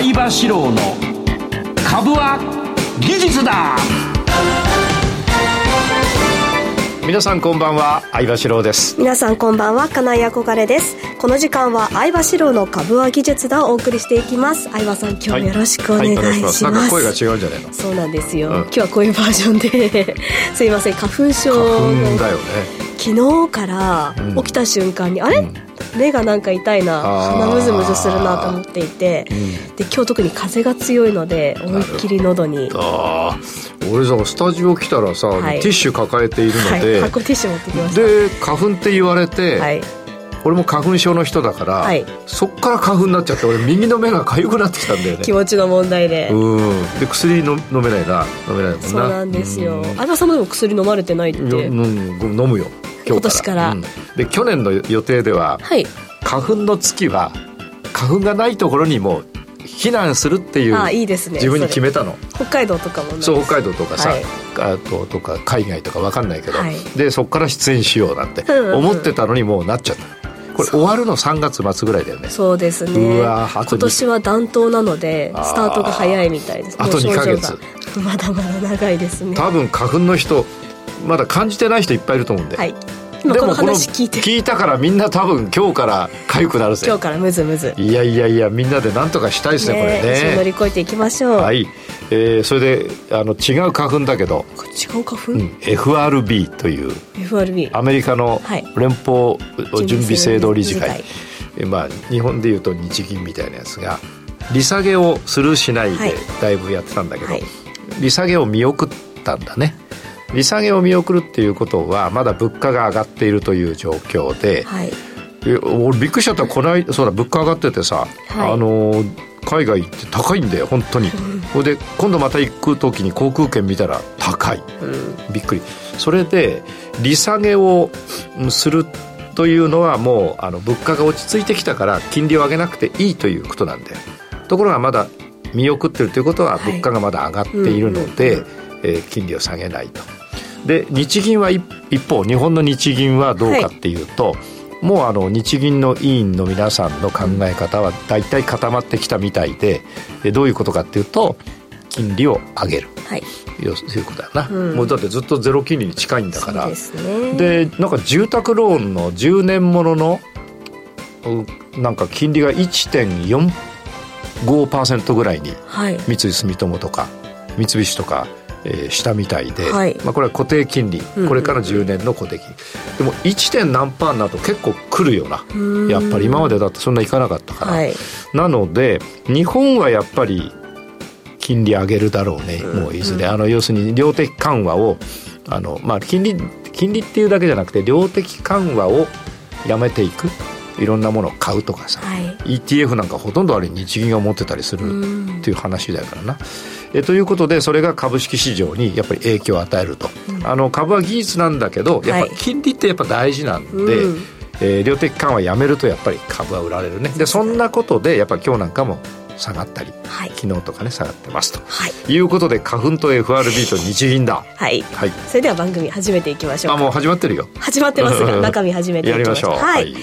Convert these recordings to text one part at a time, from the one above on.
相場志郎の株は技術だ。皆さんこんばんは相場志郎です。皆さんこんばんは金井憧れです。この時間は相場志郎の株は技術だをお送りしていきます。相場さん今日もよろしくお願いします。はいはい、なんか声が違うんじゃないの。そうなんですよ、うん、今日はこういうバージョンで。すいません花粉症花粉だよね昨日から起きた瞬間に、うん、あれ、うん。目がなんか痛いな。鼻むずむずするなと思っていて、うん、で今日特に風が強いので思いっきり喉に。ああ俺さスタジオ来たらさ、はい、ティッシュ抱えているので、はい、箱ティッシュ持ってきました。で花粉って言われて、はい、俺も花粉症の人だから、はい、そっから花粉になっちゃって俺右の目が痒くなってきたんだよね。気持ちの問題で。うん。で薬の飲めないな。飲めないもんな。そうなんですよ。相葉さんもでも薬飲まれてないって。飲むよ今年から、うん、で去年の予定では、はい、花粉の月は花粉がないところにも避難するっていうあいいです、ね、自分に決めたの。北海道とかもそう北海道とかさ、はい、あととか海外とか分かんないけど、はい、でそこから出演しようなんて思ってたのにもうなっちゃった。これ終わるの3月末ぐらいだよね。そうですね。うわ今年は暖冬なのでスタートが早いみたいです。あと2か月。まだまだ長いですね。多分花粉の人まだ感じてない人いっぱいいると思うんで、はい、今この話聞いて。聞いたからみんな多分今日から痒くなるぜ。今日からムズムズ。いやいやいやみんなで何とかしたいですねねこれね。乗り越えていきましょう。はい、えー、それであの違う花粉だけど。違う花粉、うん、FRB という。FRB アメリカの連邦準備制度理事会、はい、まあ日本でいうと日銀みたいなやつが利下げをするしないでだいぶやってたんだけど、はい、利下げを見送ったんだね利下げを見送るっていうことはまだ物価が上がっているという状況で、はい、俺びっくりしちゃった。この間そうだ物価上がっててさ、はい、あの海外って高いんだよ本当に。ほ、うん。で今度また行く時に航空券見たら高い、うん、びっくり。それで利下げをするというのはもうあの物価が落ち着いてきたから金利を上げなくていいということなんだよ。ところがまだ見送ってるということは物価がまだ上がっているので、え金利を下げないとで日銀は一方日本の日銀はどうかっていうと、はい、もうあの日銀の委員の皆さんの考え方は大体固まってきたみたいでどういうことかっていうと金利を上げる、はい、いうことだよな、うん、もうだってずっとゼロ金利に近いんだから。で、ね、なんか住宅ローンの10年もののなんか金利が1.45%ぐらいに、はい、三井住友とか三菱とかえー、したみたいで、はい、まあ、これは固定金利、これから10年の固定金利、でも 1. 点何パーになると結構くるよな。やっぱり今までだってそんないかなかったから、はい、なので日本はやっぱり金利上げるだろうね、もういずれ、あの要するに量的緩和をあの、まあ、金利金利っていうだけじゃなくて量的緩和をやめていく。いろんなものを買うとかさ、はい、ETF なんかほとんどあれ日銀が持ってたりするっていう話だからな。えということでそれが株式市場にやっぱり影響を与えると、うん、あの株は技術なんだけどやっぱ金利ってやっぱ大事なんで、はいうん、えー、量的緩和やめるとやっぱり株は売られるね。でそんなことでやっぱ今日なんかも下がったり、はい、昨日とかね下がってますと、はい、いうことで花粉と FRB と日銀だ。はい、はい、それでは番組始めていきましょうあもう始まってるよ。始まってますが中身始めていきましょう。はい、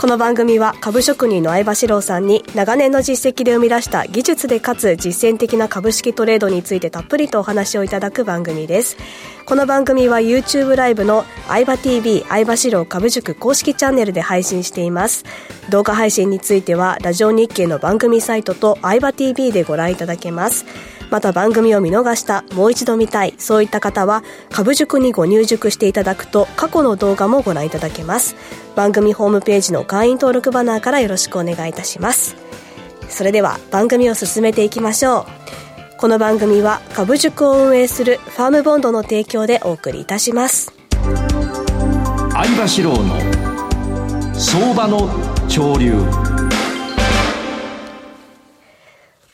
この番組は株職人の相場志郎さんに長年の実績で生み出した技術でかつ実践的な株式トレードについてたっぷりとお話をいただく番組ですこの番組は YouTube ライブの相場 TV 相場志郎株塾公式チャンネルで配信しています動画配信についてはラジオ日経の番組サイトと相場 TV でご覧いただけますまた番組を見逃したもう一度見たいそういった方は株塾にご入塾していただくと過去の動画もご覧いただけます。番組ホームページの会員登録バナーからよろしくお願いいたします。それでは番組を進めていきましょう。この番組は株塾を運営するファームボンドの提供でお送りいたします。相場志郎の相場の潮流。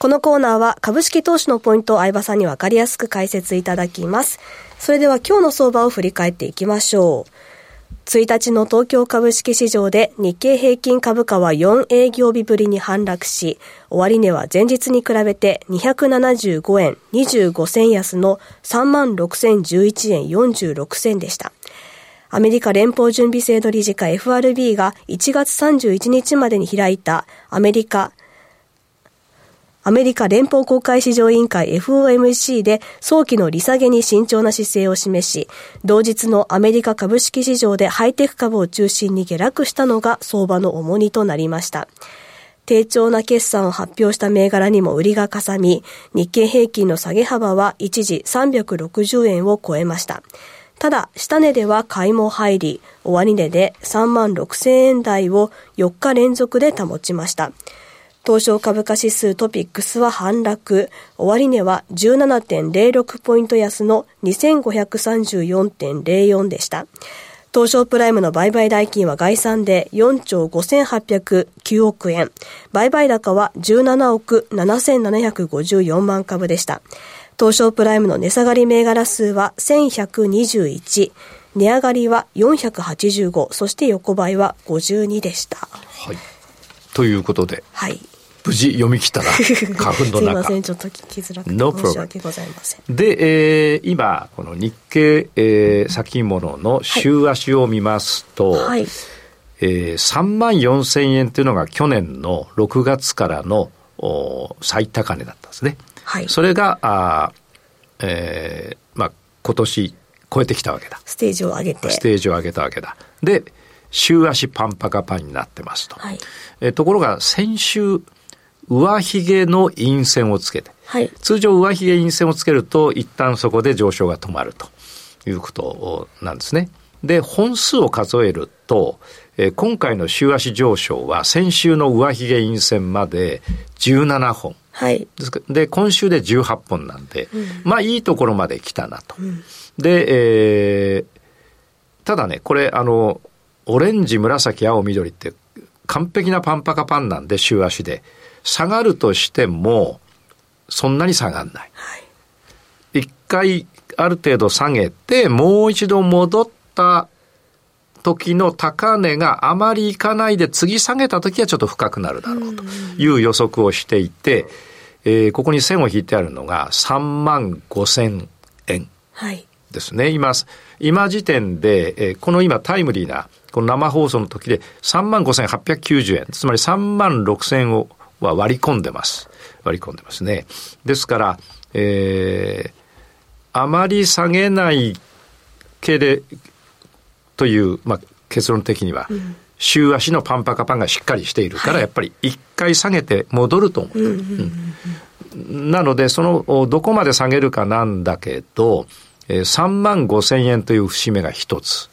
このコーナーは株式投資のポイントを相場さんにわかりやすく解説いただきます。それでは今日の相場を振り返っていきましょう。1日の東京株式市場で日経平均株価は4営業日ぶりに反落し、終値は前日に比べて275円25銭安の36,011円46銭でした。アメリカ連邦準備制度理事会 FRB が1月31日までに開いたアメリカアメリカ連邦公開市場委員会 FOMC で早期の利下げに慎重な姿勢を示し、同日のアメリカ株式市場でハイテク株を中心に下落したのが相場の重荷となりました。低調な決算を発表した銘柄にも売りがかさみ、日経平均の下げ幅は一時360円を超えました。ただ、下値では買いも入り、終値で3万6000円台を4日連続で保ちました。東証株価指数トピックスは反落、終値は17.06ポイント安の2534.04でした。東証プライムの売買代金は概算で4兆5809億円。売買高は17億7754万株でした。東証プライムの値下がり銘柄数は1121。値上がりは485。そして横ばいは52でした。はい。ということで。はい。無事読み切ったら 花粉の中。すいませんちょっと聞きづらくて申し訳ございません。で、えー、今この日経、えー、先物の週足を見ますと、はい、えー、3万4千円というのが去年の6月からのお最高値だったんですね、はい、それがあ、えーまあ、今年超えてきたわけだ。ステージを上げて。ステージを上げたわけだ。で週足パンパカパンになってますと、はい、えところが先週上髭の陰線をつけて、はい、通常上髭陰線をつけると一旦そこで上昇が止まるということなんですね。で、本数を数えると、えー、今回の週足上昇は先週の上髭陰線まで17本。はい。で、今週で18本なんで、うん、まあいいところまで来たなと。うん、で、えー、ただね、これあの、オレンジ、紫、青、緑って完璧なパンパカパンなんで週足で。下がるとしても、そんなに下がんない。一、回ある程度下げて、もう一度戻った時の高値があまりいかないで、次下げた時はちょっと深くなるだろうという予測をしていて、えー、ここに線を引いてあるのが3万5千円ですね。はい、今、今時点で、えー、この今タイムリーな、この生放送の時で3万5890円、つまり3万6千をは割り込んでます。割り込んでますね。ですから、えー、あまり下げないけれ、という、まあ、結論的には、うん週足のパンパカパンがしっかりしているから、やっぱり一回下げて戻ると思う。なので、その、どこまで下げるかなんだけど、えー、3万5千円という節目が一つ。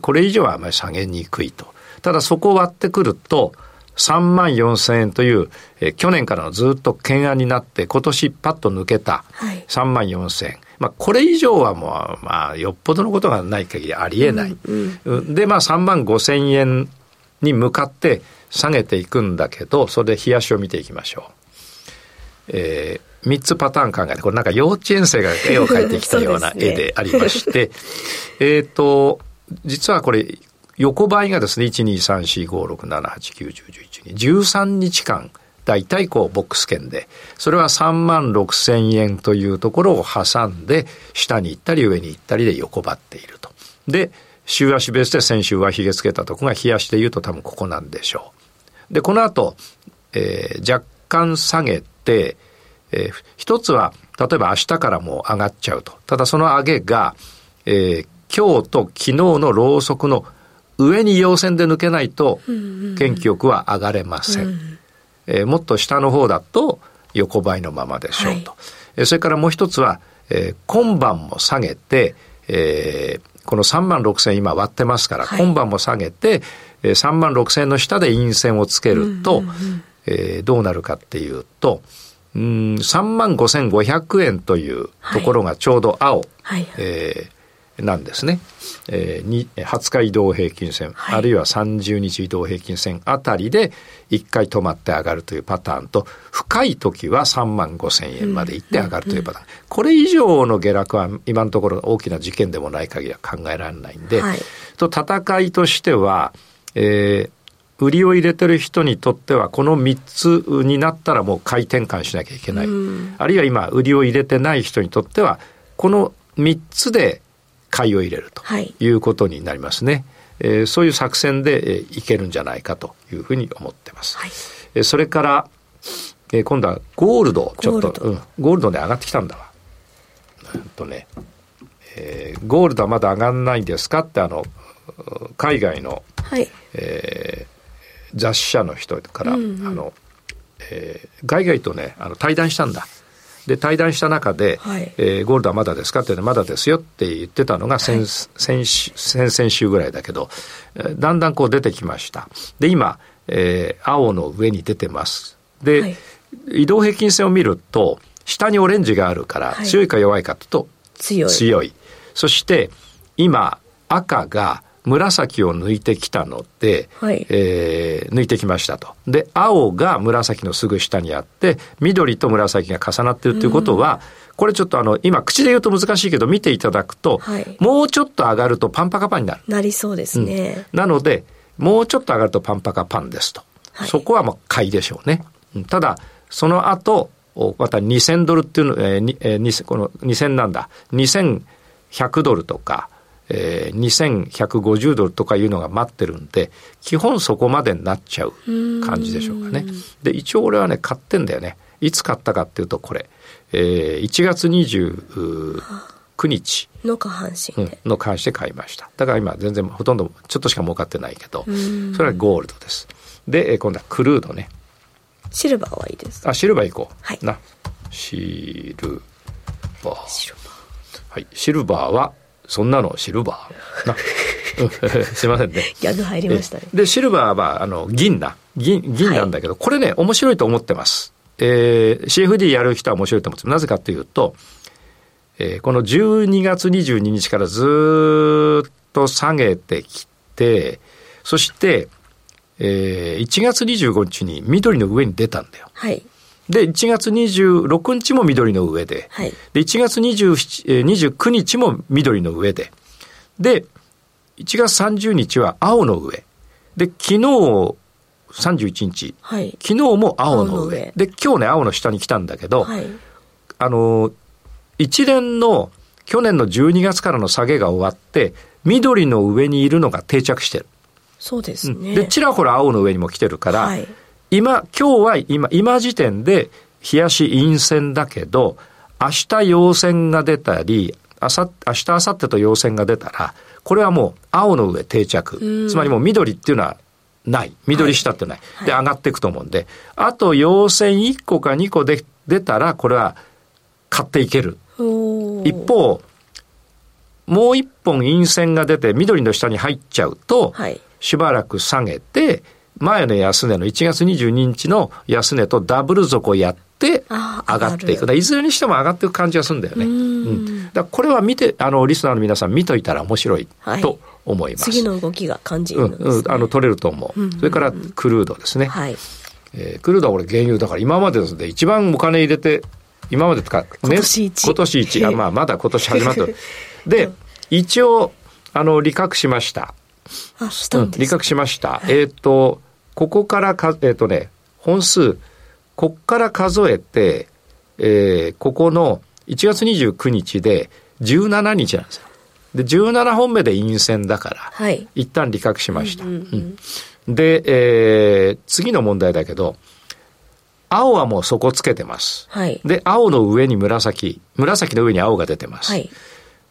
これ以上はあまり下げにくいと。ただそこを割ってくると、3万4千円という、えー、去年からのずっと懸案になって、今年パッと抜けた3万4千円。まあ、これ以上はもう、まあ、よっぽどのことがない限りありえない。うんうん、で、まあ、3万5千円に向かって下げていくんだけど、それで冷やしを見ていきましょう。えー、3つパターン考えて、これなんか幼稚園生が絵を描いてきたような絵でありまして、ね、えっと、実はこれ、横ばいがですね、1、2、3、4、5、6、7、8、9、10、11、13日間、大体こうボックス圏で、それは3万6千円というところを挟んで、下に行ったり上に行ったりで横ばっていると。で、週足ベースで先週は髭つけたとこが冷やして言うと多分ここなんでしょう。で、この後、えー、若干下げて、えー、一つは、例えば明日からもう上がっちゃうと。ただその上げが、えー、今日と昨日のローソクの上に陽線で抜けないと、元気よくは上がれません。ん。えー、もっと下の方だと横ばいのままでしょうと。はい、それからもう一つは、えー、今晩も下げて、えー、この3万6千今割ってますから、はい、今晩も下げて、えー、3万6千の下で陰線をつけると、うんうんうん、えー、どうなるかっていうと、うん3万5500円というところがちょうど青、はい、えーなんですね。えー、20日移動平均線、はい、あるいは30日移動平均線あたりで1回止まって上がるというパターンと、深い時は3万5千円まで行って上がるというパターン。これ以上の下落は今のところ大きな事件でもない限りは考えられないんで、はい、と戦いとしては、えー、売りを入れてる人にとってはこの3つになったらもう買い転換しなきゃいけない。あるいは今売りを入れてない人にとってはこの3つで買いを入れるということになりますね。はい、えー、そういう作戦で、えー、いけるんじゃないかというふうに思ってます。はい、えー、それから、えー、今度はゴールド、ちょっと、ゴールド,、うん、ゴールドで上がってきたんだわ。うんとね、えー、ゴールドはまだ上がんないんですかってあの、海外の、はい、えー、雑誌社の人から、うんうん、あの、えー、海外とね、あの対談したんだ。で、対談した中で、はい、えー、ゴールドはまだですかってまだですよって言ってたのが先、はい、先先々週ぐらいだけど、だんだんこう出てきました。で、今、えー、青の上に出てます。で、はい、移動平均線を見ると、下にオレンジがあるから、強いか弱いかというと、強い。強い。そして、今、赤が紫を抜いてきたので、はい、えー、抜いてきましたと。で、青が紫のすぐ下にあって、緑と紫が重なってるということは、これちょっとあの、今口で言うと難しいけど見ていただくと、はい、もうちょっと上がるとパンパカパンになる。なりそうですね。うん、なので、もうちょっと上がるとパンパカパンですと。はい、そこはもう買いでしょうね。ただ、その後、また2000ドルっていうの、えーえー、この2000なんだ。2100ドルとか、えー、2150ドルとかいうのが待ってるんで、基本そこまでになっちゃう感じでしょうかね。で、一応俺はね、買ってんだよね。いつ買ったかっていうと、これ、えー、1月29日。の下半身で、うん、の下半身で買いました。だから今全然ほとんどちょっとしか儲かってないけど、それはゴールドです。で、今度はクルードね。シルバーはいいです。あ、シルバーいこう。はい。な。シルバー。シルバー。はい。シルバーはそんなのシルバー。な。すいませんね。ギャグ入りましたね。で、シルバーは、あの、銀だ。銀、銀なんだけど、はい、これね、面白いと思ってます。えー、CFD やる人は面白いと思ってます。なぜかというと、えー、この12月22日からずっと下げてきて、そして、えー、1月25日に緑の上に出たんだよ。はい。で、1月26日も緑の上で、はい、で、1月27 29日も緑の上で、で、1月30日は青の上。で、昨日、31日、はい、昨日も青の上。で、今日ね、青の下に来たんだけど、はい、あの、一連の去年の12月からの下げが終わって、緑の上にいるのが定着してる。そうですね。で、ちらほら青の上にも来てるから、はい、今、今日は今、今時点で、冷やし陰線だけど、明日陽線が出たり、あさ、明日、明後日と陽線が出たら、これはもう青の上定着。つまりもう緑っていうのはない。緑下ってない。はい、で、上がっていくと思うんで、あと陽線1個か2個で出たら、これは買っていける。一方、もう一本陰線が出て緑の下に入っちゃうと、はい、しばらく下げて、前の安値の1月22日の安値とダブル底やって上がっていく。いずれにしても上がっていく感じがするんだよね。うん、だこれは見て、あの、リスナーの皆さん見といたら面白いと思います。次の動きが感じるんです、ね、うん、うん、あの、取れると思う。それからクルードですね。はい。えー、クルードは俺原油だから今までで一番お金入れて、今までか、ね、今年一。今年まあ、まだ今年始まってる。で、一応、あの、利確しました。あ、したんです、うん、利確しました。はい、えっ、ー、と、ここからか、えっ、ー、とね、本数、こっから数えて、えー、ここの1月29日で17日なんですよ。で、17本目で陰線だから、はい、一旦利確しました。うん、うん、で、えー、次の問題だけど、青はもう底つけてます。はい、で、青の上に紫、紫の上に青が出てます。はい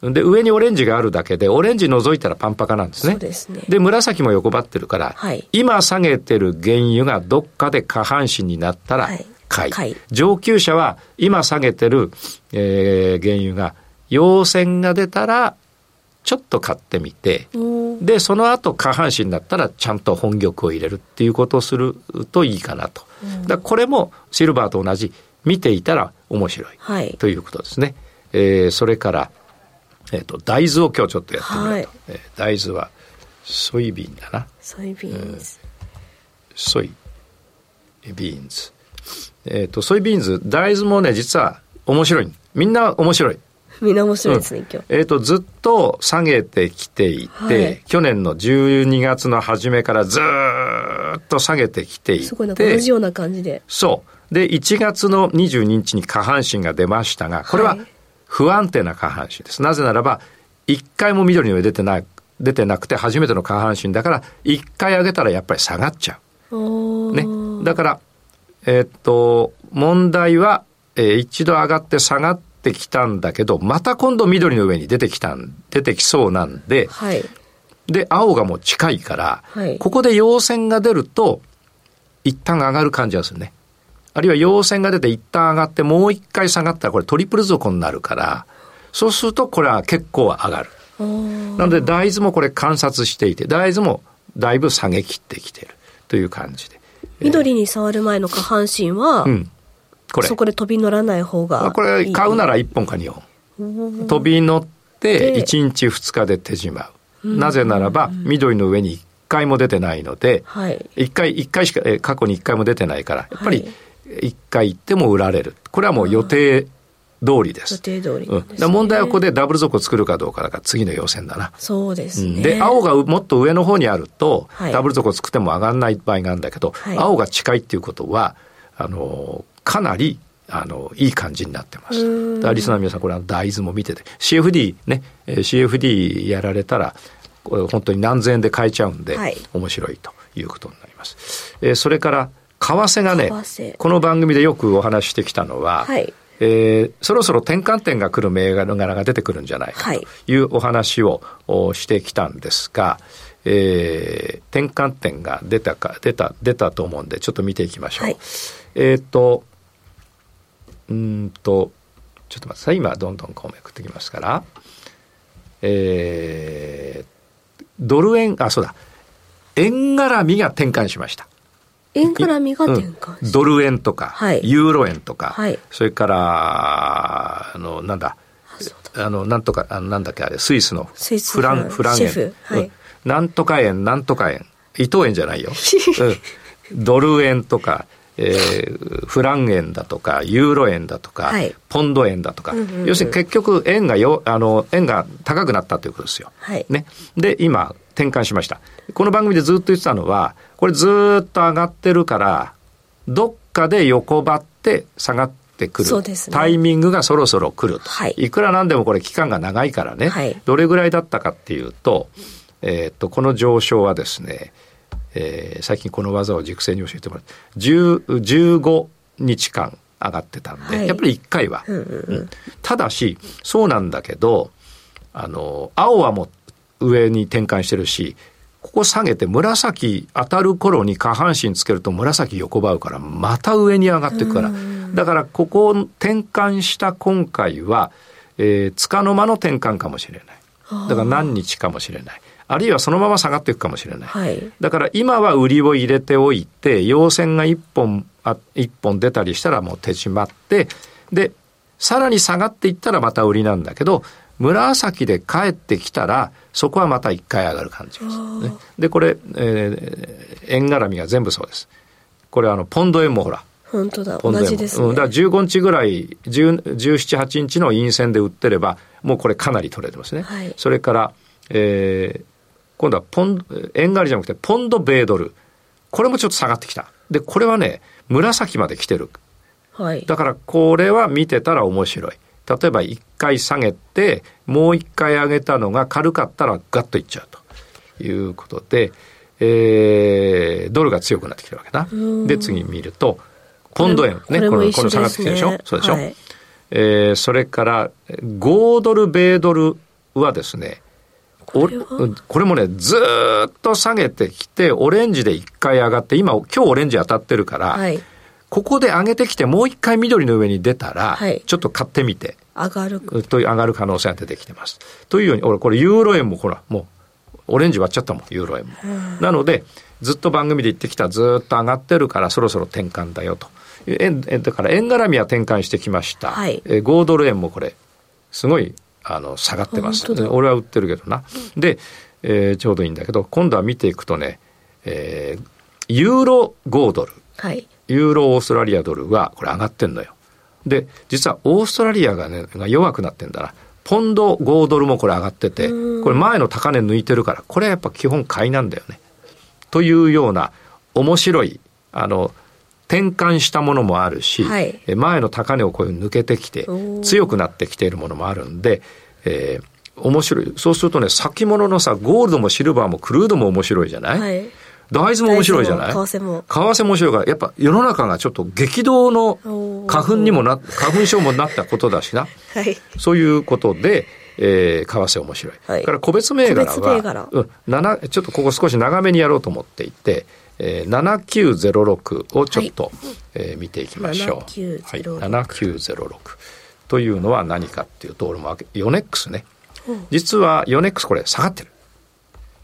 で、上にオレンジがあるだけで、オレンジ除いたらパンパカなんですね。そうですね。で、紫も横ばってるから、はい、今下げてる原油がどっかで下半身になったら買い。はい、上級者は今下げてる、えー、原油が陽線が出たら、ちょっと買ってみて、で、その後下半身になったらちゃんと本玉を入れるっていうことをするといいかなと。だこれもシルバーと同じ、見ていたら面白い、はい、ということですね。えー、それから、えっ、ー、と、大豆を今日ちょっとやってみようと。はい、えー、大豆は、ソイビンだな。ソイビーンズ。ソイビーンズ。えっ、ー、と、ソイビーンズ、大豆もね、実は面白い。みんな面白い。みんな面白いですね、うん、今日。えっ、ー、と、ずっと下げてきていて、はい、去年の12月の初めからずっと下げてきていて。すごいなんか同じような感じで。そう。で、1月の22日に下半身が出ましたが、これは不安定な下半身です。なぜならば、一回も緑の上出てない、出てなくて初めての下半身だから、一回上げたらやっぱり下がっちゃう。ね。だから、えー、っと、問題は、えー、一度上がって下がってきたんだけど、また今度緑の上に出てきたん、出てきそうなんで、はい、で、青がもう近いから、はい、ここで陽線が出ると、一旦上がる感じがするね。あるいは陽線が出て一旦上がってもう一回下がったらこれトリプル底になるから、そうするとこれは結構上がる。なので大豆もこれ観察していて、大豆もだいぶ下げ切ってきてる。という感じで。緑に触る前の下半身は、うん、これ。そこで飛び乗らない方がいいこれ買うなら1本か2本。飛び乗って1日2日で手じまう。なぜならば緑の上に1回も出てないので、はい、1回、1回しか、過去に1回も出てないから、やっぱり1回行っても売られる。これはもう予定通りです。予定通り、ね、うん、問題はここでダブル底を作るかどうかだから次の要線だな。そうですね。で、青がもっと上の方にあると、はい、ダブル底を作っても上がらない場合があるんだけど、はい、青が近いっていうことは、あの、かなり、あの、いい感じになってます。だリスナーの皆さん、これは大豆も見てて、CFD ね、CFD やられたら、本当に何千円で買えちゃうんで、はい、面白いということになります。えー、それから、為替がね、この番組でよくお話してきたのは、はいえー、そろそろ転換点が来る銘柄が出てくるんじゃないかというお話をしてきたんですが、えー、転換点が出たか、出た、出たと思うんで、ちょっと見ていきましょう。はい、えっ、と、うんと、ちょっと待ってください。今、どんどんこうめくってきますから、えー、ドル円、あ、そうだ、円絡みが転換しました。円絡みが転換、うん、ドル円とか、はい、ユーロ円とか、はい、それから、あの、なんだ、あの、なんとか、あのなんだっけあれ、スイスのフラン、フ。ラン円。はい、うん、なんとか円、なんとか円。伊藤円じゃないよ。うん、ドル円とか、えー、フラン円だとか、ユーロ円だとか、はい、ポンド円だとか、要するに結局円がよ、あの、円が高くなったということですよ。はい、ね。で、今、転換しました。この番組でずっと言ってたのは、これずっと上がってるから、どっかで横ばって下がってくる、ね、タイミングがそろそろ来ると、はい、いくらなんでもこれ期間が長いからね、はい、どれぐらいだったかっていうと、えー、っと、この上昇はですね、えー、最近この技を熟成に教えてもらって、15日間上がってたんで、はい、やっぱり1回は、うんうんうん、ただし、そうなんだけど、あの、青はもう上に転換してるし、ここ下げて紫当たる頃に下半身つけると紫横ばうからまた上に上がっていくから。だからここを転換した今回は、えー、つかの間の転換かもしれない。だから何日かもしれない。あるいはそのまま下がっていくかもしれない。はい、だから今は売りを入れておいて、陽線が一本、あ一本出たりしたらもう手締まって、で、さらに下がっていったらまた売りなんだけど、紫で帰ってきたら、そこはまた一回上がる感じです、ね。で、これ、えー、円絡みが全部そうです。これあの、ポンド円もほら。本当だ、同じですね。うん、だから15日ぐらい、17、8日の陰線で売ってれば、もうこれかなり取れてますね。はい、それから、えー、今度はポン、円狩りじゃなくて、ポンド米ドル。これもちょっと下がってきた。で、これはね、紫まで来てる。はい。だから、これは見てたら面白い。例えば1回下げて、もう1回上げたのが軽かったらガッといっちゃうということで、えー、ドルが強くなってきてるわけだ。で、次見ると、ポンド円ね、これこれ下がってきてるでしょ？そうでしょ、はい、えー、それから、5ドル、米ドルはですね、これこれもね、ずっと下げてきて、オレンジで1回上がって、今、今日オレンジ当たってるから、はい、ここで上げてきて、もう1回緑の上に出たら、はい、ちょっと買ってみて。上がる。と上がる可能性が出てきてます。というように、俺、これユーロ円もほら、もう、オレンジ割っちゃったもん、ユーロ円も。なので、ずっと番組で言ってきた、ずっと上がってるから、そろそろ転換だよと。円、だから円絡みは転換してきました。はい、え5ドル円もこれ、すごい、あの、下がってます。俺は売ってるけどな。で、えー、ちょうどいいんだけど、今度は見ていくとね、えー、ユーロ5ドル。はい。ユーロオーストラリアドルは、これ上がってんのよ。で、実はオーストラリアがね、が弱くなってんだな。ポンド5ドルもこれ上がってて、これ前の高値抜いてるから、これはやっぱ基本買いなんだよね。というような面白い、あの、転換したものもあるし、はい、前の高値をこういう抜けてきて、強くなってきているものもあるんで、えー、面白い。そうするとね、先物のさ、ゴールドもシルバーもクルードも面白いじゃない、はい、大豆も面白いじゃない？為替も。為替も面白いから、やっぱ世の中がちょっと激動の花粉にもな、花粉症もなったことだしな。はい。そういうことで、えー、為替面白い。はい、から個別銘柄は、うん、ちょっとここ少し長めにやろうと思っていて、えー、7906をちょっと、はい、えー、見ていきましょう。7906。はい、7906。というのは何かっていうと、俺もヨネックスね。実はヨネックスこれ下がってる。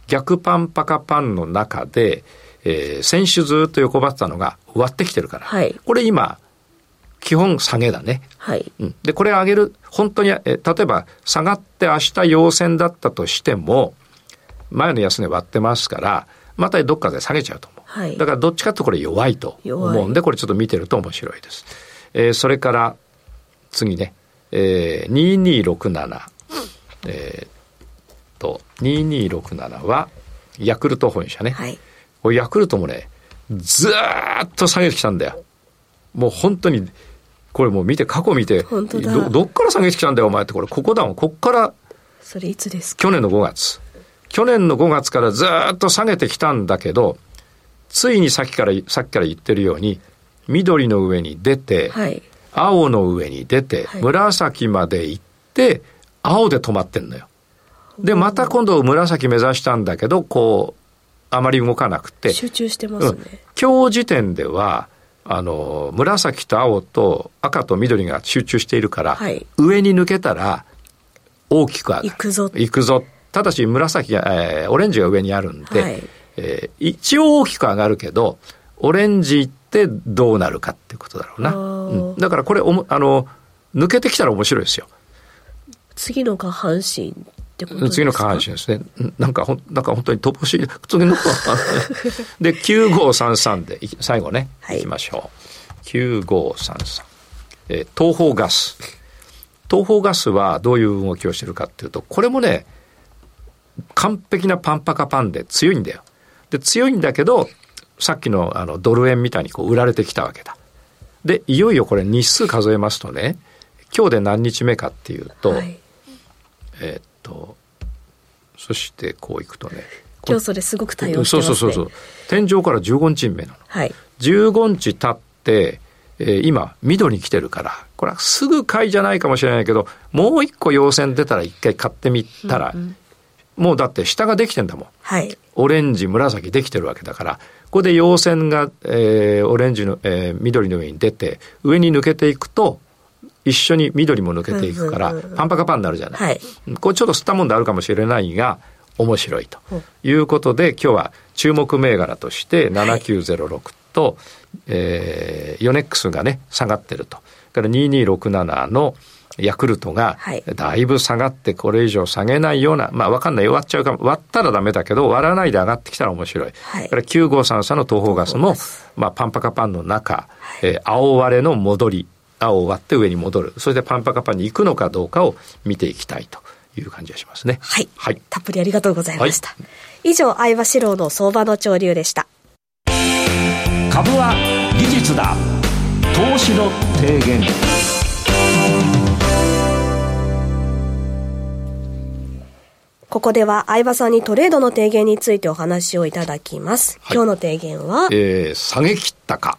逆パンパカパンの中で、えー、先週ずっと横ばってたのが割ってきてるから。はい、これ今、基本下げだね。はい。うん、で、これ上げる、本当に、え例えば下がって明日陽線だったとしても、前の安値割ってますから、またどっかで下げちゃうと思う。はい、だからどっちかとこれ弱いと思うんで、これちょっと見てると面白いです。えー、それから、次ね、えー、2267。えー、と、2267は、ヤクルト本社ね。はい。これヤクルトもね、ずーっと下げてきたんだよ。もう本当に、これもう見て、過去見て、ど、どっから下げてきたんだよ、お前って。これ、ここだもん。こっから、それいつですか？去年の5月。去年の5月からずっと下げてきたんだけど、ついにさっきから、さっきから言ってるように、緑の上に出て、はい、青の上に出て、はい、紫まで行って、青で止まってんのよ。で、また今度紫目指したんだけど、こう、あまり動かなくて。集中してますね。うん、今日時点では、あの、紫と青と赤と緑が集中しているから、はい、上に抜けたら大きく上がる。行くぞ。行くぞ。ただし紫が、えー、オレンジが上にあるんで、はい、えー、一応大きく上がるけど、オレンジ行ってどうなるかっていうことだろうな。うん、だからこれおも、あの、抜けてきたら面白いですよ。次の下半身ってこと次の下半身ですね。なんかほ、なんか本当に乏しい。次ので、9533で、最後ね、はい、いきましょう。9533。えー、東方ガス。東方ガスはどういう動きをしてるかっていうと、これもね、完璧なパンパカパンで強いんだよ。で、強いんだけど、さっきのあのドル円みたいにこう売られてきたわけだ。で、いよいよこれ日数数えますとね、今日で何日目かっていうと、はい、えー、っと、そしてこういくとね。今日それすごく多用してますね。そうそうそう。天井から15日目なの。はい。15日経って、えー、今、緑に来てるから、これはすぐ買いじゃないかもしれないけど、もう一個陽線出たら一回買ってみたら、うんうんもうだって下ができてんだもん。はい。オレンジ、紫できてるわけだから、ここで陽線が、えー、オレンジの、えー、緑の上に出て、上に抜けていくと、一緒に緑も抜けていくから、パンパカパンになるじゃない。はい、これちょっと吸ったもんであるかもしれないが、面白いと。いうことで、今日は注目銘柄として7906と、はい、えー、ヨネックスがね、下がってると。から2267のヤクルトが、だいぶ下がってこれ以上下げないような、まあわかんない。割っちゃうか割ったらダメだけど、割らないで上がってきたら面白い。はい、から9533の東方ガスも、まあパンパカパンの中、はい、えー、青割れの戻り青を割って上に戻る。それでパンパカパンに行くのかどうかを見ていきたいという感じがしますね。はい。はい。たっぷりありがとうございました。はい、以上、相場志郎の相場の潮流でした。株は技術だ。投資の提言。ここでは相葉さんにトレードの提言についてお話をいただきます。はい、今日の提言は、えー、下げ切ったか。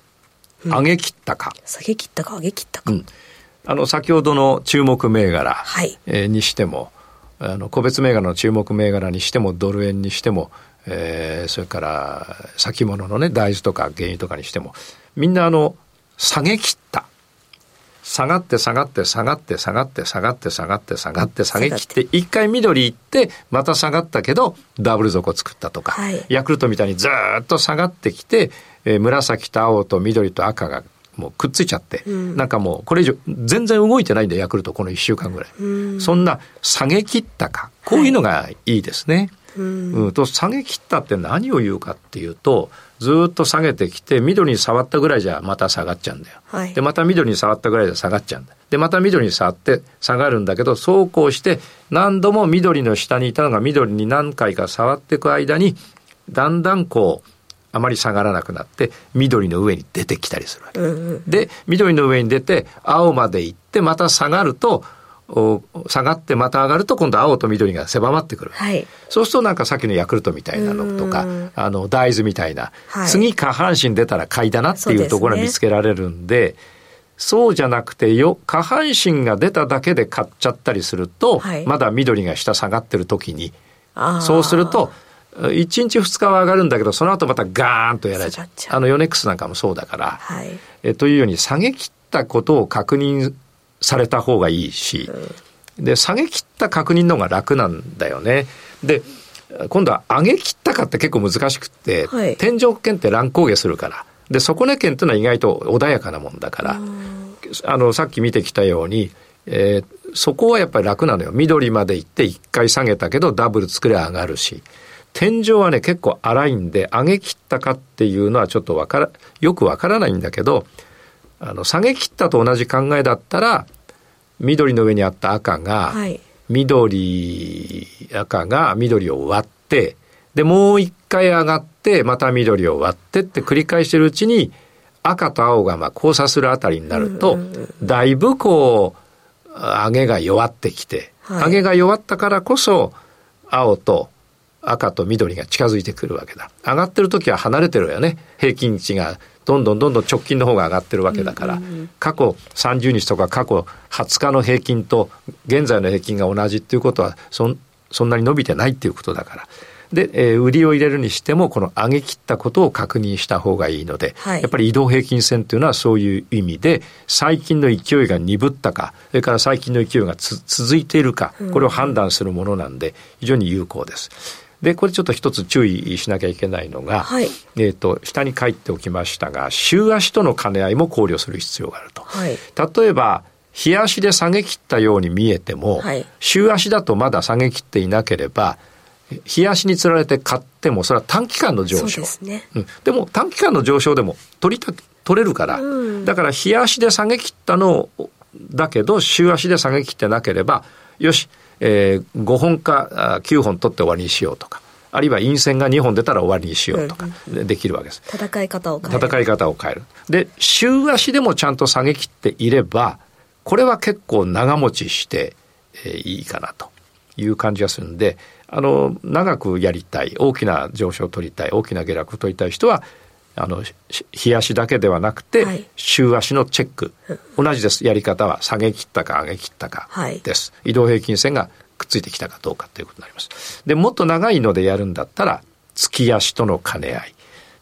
上げ切ったか。下げ切ったか、上げ切ったか。うん、あの、先ほどの注目銘柄、はい、えー、にしても、あの、個別銘柄の注目銘柄にしても、ドル円にしても、えー、それから先物のね、大豆とか原油とかにしても、みんなあの、下げ切った。下がって下がって下がって下がって下がって下がって下がって下げ切って一回緑行ってまた下がったけどダブル底作ったとか、ヤクルトみたいにずっと下がってきてえー、紫と青と緑と赤がもうくっついちゃって、うん、なんかもうこれ以上全然動いてないんだヤクルトこの1週間ぐらい、うん、そんな下げ切ったかこういうのがいいですね。はい、うん、と下げ切ったって何を言うかっていうとずっと下げてきて緑に触ったぐらいじゃまた下がっちゃうんだよ。はい、でまた緑に触ったぐらいじゃ下がっちゃうんだ。でまた緑に触って下がるんだけどそうこうして何度も緑の下にいたのが緑に何回か触っていく間にだんだんこうあまり下がらなくなって緑の上に出てきたりするわけ、うんうん、で緑の上に出て青まで行ってまた下がると下がってまた上がると今度青と緑が狭まってくる。はい、そうするとなんかさっきのヤクルトみたいなのとか、あの大豆みたいな、はい、次下半身出たら買いだなっていうところが見つけられるんで、そうじゃなくてよ、下半身が出ただけで買っちゃったりすると、はい、まだ緑が下下がってる時に、そうすると、1日2日は上がるんだけど、その後またガーンとやられちゃう。あのヨネックスなんかもそうだから、はい、えというように下げ切ったことを確認された方がいいし、うん、で、下げ切った確認の方が楽なんだよね。で、今度は上げ切ったかって結構難しくって、はい、天井圏って乱高下するから。で、底根圏っていうのは意外と穏やかなもんだから、あの、さっき見てきたように、えー、そこはやっぱり楽なのよ。緑まで行って一回下げたけどダブル作れ上がるし。天井はね、結構荒いんで、上げ切ったかっていうのはちょっとわから、よくわからないんだけど、あの、下げ切ったと同じ考えだったら、緑の上にあった赤が、はい、緑、赤が緑を割って、で、もう一回上がって、また緑を割ってって繰り返してるうちに、赤と青がまあ交差するあたりになると、だいぶこう、上げが弱ってきて、はい、上げが弱ったからこそ、青と赤と緑が近づいてくるわけだ。上がってる時は離れてるよね。平均値がどんどんどんどん直近の方が上がってるわけだから、過去30日とか過去20日の平均と現在の平均が同じっていうことはそそんなに伸びてないっていうことだから。で、えー、売りを入れるにしても、この上げ切ったことを確認した方がいいので、はい、やっぱり移動平均線というのはそういう意味で、最近の勢いが鈍ったか、それから最近の勢いが続いているか、これを判断するものなんで、非常に有効です。で、これちょっと一つ注意しなきゃいけないのが、はい、えっ、と、下に書いておきましたが、週足との兼ね合いも考慮する必要があると。はい、例えば、日足で下げ切ったように見えても、はい、週足だとまだ下げ切っていなければ、日足につられて買っても、それは短期間の上昇。でね。うん、でも短期間の上昇でも取りた取れるから、うん、だから日足で下げ切ったのだけど、週足で下げ切ってなければ、よし、えー、5本か9本取って終わりにしようとか。あるいは陰線が2本出たら終わりにしようとか、できるわけです。戦い方を変える。戦い方を変える。で、週足でもちゃんと下げ切っていれば、これは結構長持ちして、えー、いいかなという感じがするんで、あの、長くやりたい、大きな上昇を取りたい、大きな下落を取りたい人は、あの、日足だけではなくて、はい、週足のチェック。同じです。やり方は下げ切ったか上げ切ったかです。はい、移動平均線がくっついてきたかどうかということになります。で、もっと長いのでやるんだったら、月足との兼ね合い。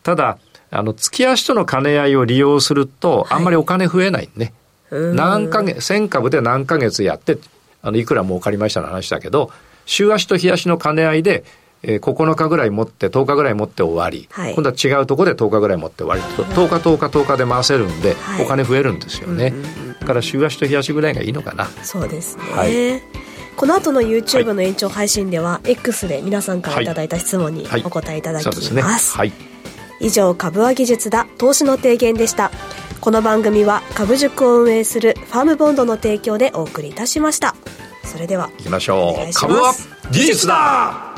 ただ、あの、月足との兼ね合いを利用すると、あんまりお金増えないね。はい、何ヶ月、1000株で何ヶ月やって、あの、いくら儲かりましたの話だけど、週足と日足の兼ね合いで、えー、9日ぐらい持って10日ぐらい持って終わり、はい、今度は違うところで10日ぐらい持って終わり。と10日10日10日で回せるんで、はい、お金増えるんですよね、だから週足と日足ぐらいがいいのかな。そうですね、はい、この後の YouTube の延長配信では、X で皆さんからい。ただいた質問にお答えいただきます,、はい。以上株は技術だ投資の提言でした。この番組は株塾を運営するファームボンドの提供でお送りいたしました。それではいきましょう。株は技術だ